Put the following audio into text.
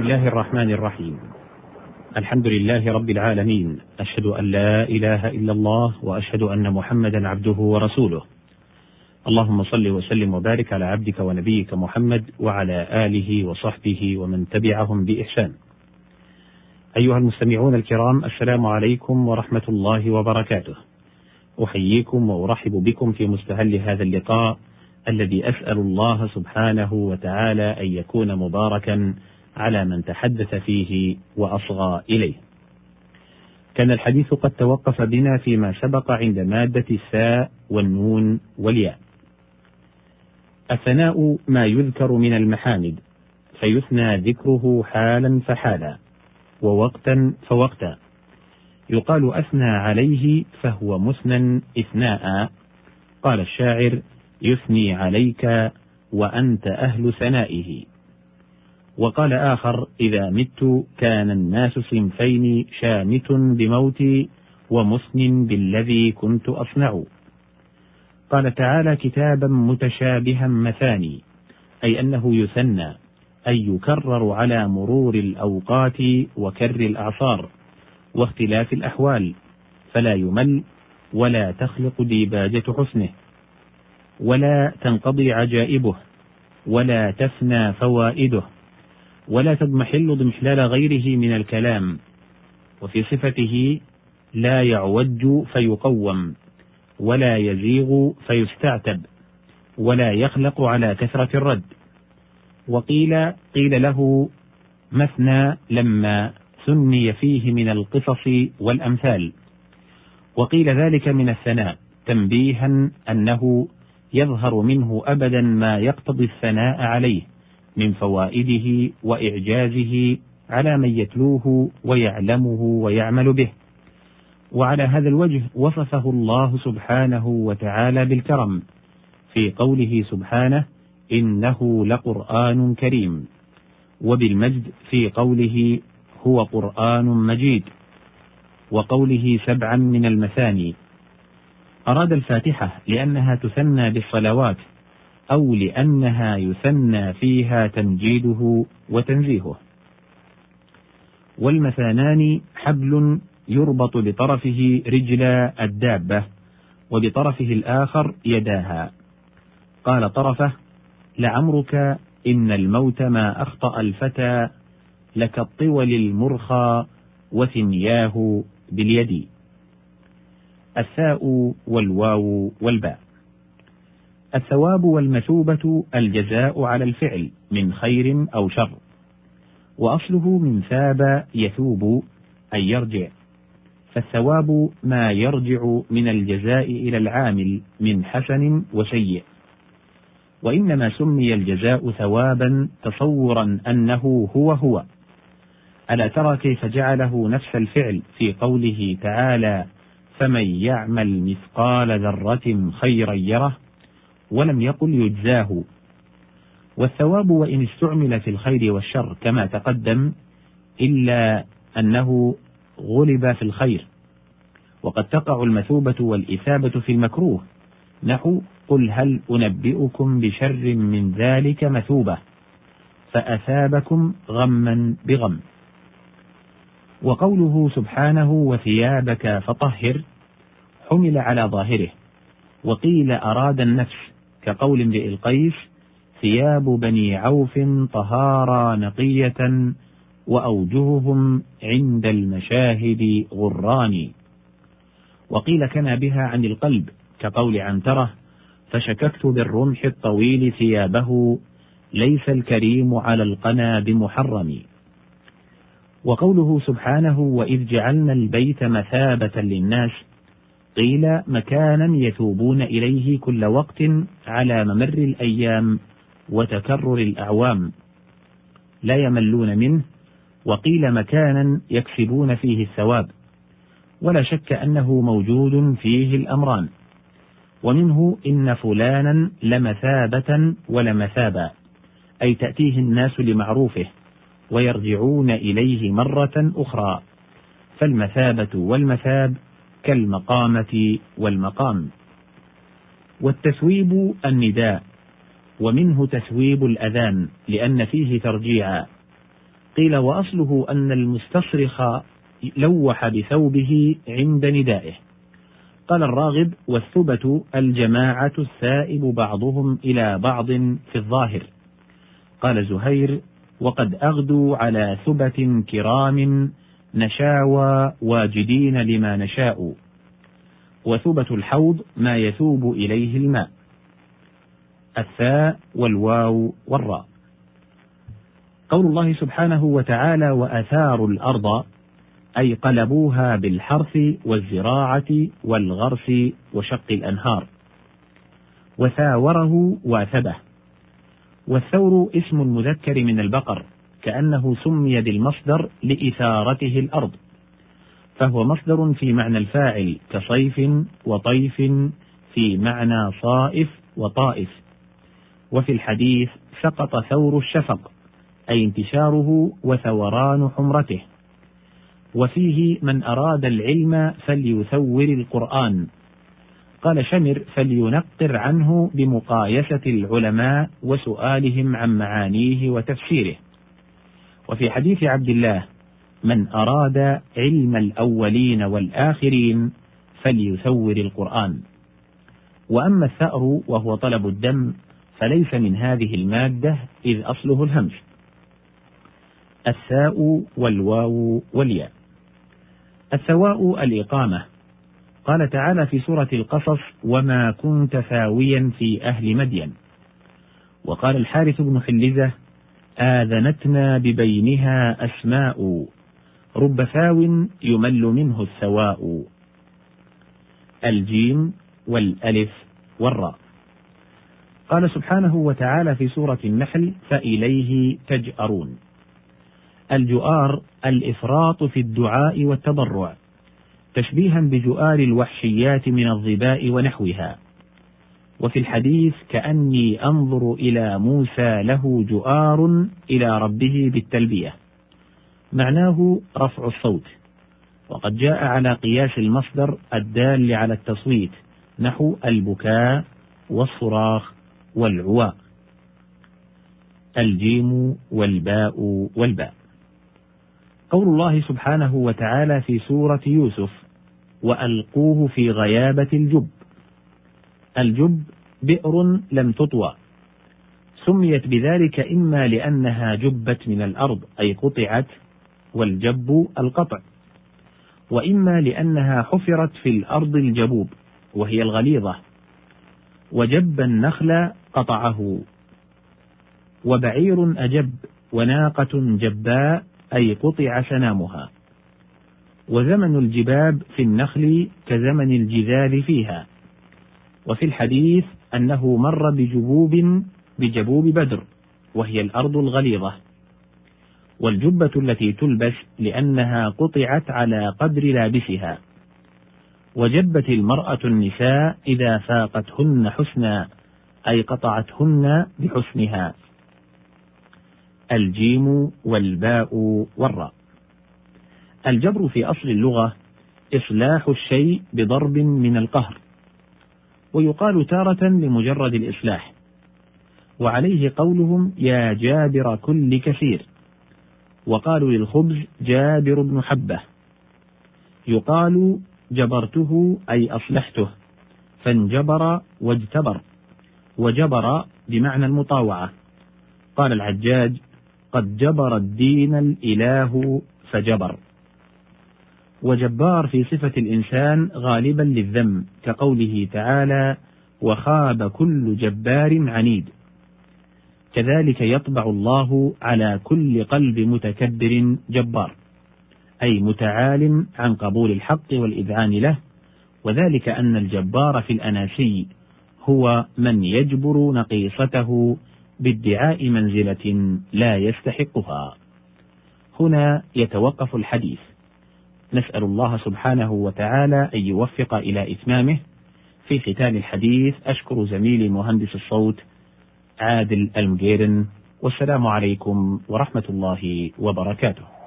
بسم الله الرحمن الرحيم. الحمد لله رب العالمين. أشهد أن لا إله إلا الله وأشهد أن محمدا عبده ورسوله. اللهم صل وسلم وبارك على عبدك ونبيك محمد وعلى آله وصحبه ومن تبعهم بإحسان. أيها المستمعون الكرام السلام عليكم ورحمة الله وبركاته. أحييكم وأرحب بكم في مستهل هذا اللقاء الذي أسأل الله سبحانه وتعالى أن يكون مباركا على من تحدث فيه وأصغى إليه. كان الحديث قد توقف بنا فيما سبق عند مادة الثاء والنون والياء. الثناء ما يذكر من المحامد فيثنى ذكره حالا فحالا ووقتا فوقتا. يقال أثنى عليه فهو مثنى إثناء قال الشاعر يثني عليك وأنت أهل ثنائه وقال آخر إذا مت كان الناس صنفين شامت بموتي ومثن بالذي كنت أصنع. قال تعالى كتابا متشابها مثاني أي أنه يثنى أي يكرر على مرور الأوقات وكر الأعصار واختلاف الأحوال فلا يمل ولا تخلق ديباجة حسنه ولا تنقضي عجائبه ولا تفنى فوائده. ولا تضمحل ضمحلال غيره من الكلام. وفي صفته لا يعوج فيقوم ولا يزيغ فيستعتب ولا يخلق على كثرة الرد. وقيل قيل له مثنى لما ثني فيه من القصص والأمثال. وقيل ذلك من الثناء تنبيها أنه يظهر منه أبدا ما يقتضي الثناء عليه. من فوائده وإعجازه على من يتلوه ويعلمه ويعمل به. وعلى هذا الوجه وصفه الله سبحانه وتعالى بالكرم في قوله سبحانه إنه لقرآن كريم. وبالمجد في قوله هو قرآن مجيد. وقوله سبعا من المثاني. أراد الفاتحة لأنها تثنى بالصلوات أو لأنها يثنى فيها تمجيده وتنزيهه. والمثانان حبل يربط بطرفه رجل الدابة وبطرفه الآخر يداها. قال طرفه: لعمرك إن الموت ما أخطأ الفتى لكالطول المرخى وثنياه باليد. الثاء والواو والباء. الثواب والمثوبة الجزاء على الفعل من خير أو شر، وأصله من ثاب يثوب أي يرجع، فالثواب ما يرجع من الجزاء إلى العامل من حسن وسيء، وإنما سمي الجزاء ثوابا تصورا أنه هو هو. ألا ترى كيف جعله نفس الفعل في قوله تعالى: فمن يعمل مثقال ذرة خيرا يره ولم يقل يجزاه. والثواب وإن استعمل في الخير والشر كما تقدم إلا أنه غلب في الخير. وقد تقع المثوبة والإثابة في المكروه. نحو قل هل أنبئكم بشر من ذلك مثوبة؟ فأثابكم غما بغم. وقوله سبحانه وثيابك فطهر حمل على ظاهره. وقيل أراد النفس كقول امرئ القيس ثياب بني عوف طهارى نقية وأوجههم عند المشاهد غران. وقيل كنا بها عن القلب كقول عنترة فشككت بالرمح الطويل ثيابه ليس الكريم على القنا بمحرم. وقوله سبحانه وإذ جعلنا البيت مثابة للناس قيل مكانا يثوبون إليه كل وقت على ممر الأيام وتكرر الأعوام. لا يملون منه وقيل مكانا يكسبون فيه الثواب. ولا شك أنه موجود فيه الأمران. ومنه إن فلانا لمثابة ولمثابا أي تأتيه الناس لمعروفه ويرجعون إليه مرة أخرى. فالمثابة والمثاب كالمقامة والمقام. والتثويب النداء ومنه تثويب الأذان لأن فيه ترجيعا قيل وأصله أن المستصرخ لوح بثوبه عند ندائه. قال الراغب والثبت الجماعة السائب بعضهم إلى بعض في الظاهر. قال زهير وقد أغدوا على ثبت كرام نشاوى واجدين لما نشاء. وثبت الحوض ما يثوب إليه الماء. الثاء والواو والراء. قول الله سبحانه وتعالى وأثاروا الأرض أي قلبوها بالحرث والزراعة والغرس وشق الأنهار. وثاوره واثبه. والثور اسم المذكر من البقر. كأنه سمي بالمصدر لإثارته الأرض فهو مصدر في معنى الفاعل كصيف وطيف في معنى صائف وطائف وفي الحديث سقط ثور الشفق أي انتشاره وثوران حمرته وفيه من أراد العلم فليثور القرآن قال شمر فلينقر عنه بمقايسة العلماء وسؤالهم عن معانيه وتفسيره. وفي حديث عبد الله من أراد علم الأولين والآخرين فليثور القرآن. وأما الثأر وهو طلب الدم فليس من هذه المادة إذ أصله الهمز الثاء والواو والياء. الثواء الإقامة. قال تعالى في سورة القصص وما كنت ثاويا في أهل مدين. وقال الحارث بن حلزة آذنتنا ببينها أسماء. رب ثاو يمل منه الثواء الجيم والألف والراء. قال سبحانه وتعالى في سورة النحل فإليه تجأرون. الجؤار الإفراط في الدعاء والتضرع تشبيها بجؤار الوحشيات من الظباء ونحوها. وفي الحديث كأني أنظر إلى موسى له جؤار إلى ربه بالتلبية. معناه رفع الصوت. وقد جاء على قياس المصدر الدال على التصويت نحو البكاء والصراخ والعواء. الجيم والباء والباء. قول الله سبحانه وتعالى في سورة يوسف وألقوه في غيابة الجب الجب بئر لم تطوى. سميت بذلك إما لأنها جبت من الأرض أي قطعت والجب القطع. وإما لأنها حفرت في الأرض الجبوب وهي الغليظة. وجب النخل قطعه. وبعير أجب وناقة جباء أي قطع سنامها وزمن الجباب في النخل كزمن الجذاذ فيها. وفي الحديث أنه مر بجبوب بجبوب بدر وهي الأرض الغليظة. والجبة التي تلبس لأنها قطعت على قدر لابسها. وجبت المرأة النساء إذا فاقتهن حسنا أي قطعتهن بحسنها. الجيم والباء والراء. الجبر في أصل اللغة إصلاح الشيء بضرب من القهر. ويقال تارة لمجرد الإصلاح. وعليه قولهم يا جابر كل كثير. وقالوا للخبز جابر بن حبة. يقال جبرته أي أصلحته. فانجبر واجتبر. وجبر بمعنى المطاوعة. قال العجاج قد جبر الدين الإله فجبر. وجبار في صفة الإنسان غالبا للذم كقوله تعالى وخاب كل جبار عنيد كذلك يطبع الله على كل قلب متكبر جبار أي متعال عن قبول الحق والإذعان له وذلك أن الجبار في الأناسي هو من يجبر نقيصته بادعاء منزلة لا يستحقها. هنا يتوقف الحديث. نسأل الله سبحانه وتعالى أن يوفق إلى إتمامه. في ختام الحديث أشكر زميلي مهندس الصوت عادل المجيرن والسلام عليكم ورحمة الله وبركاته.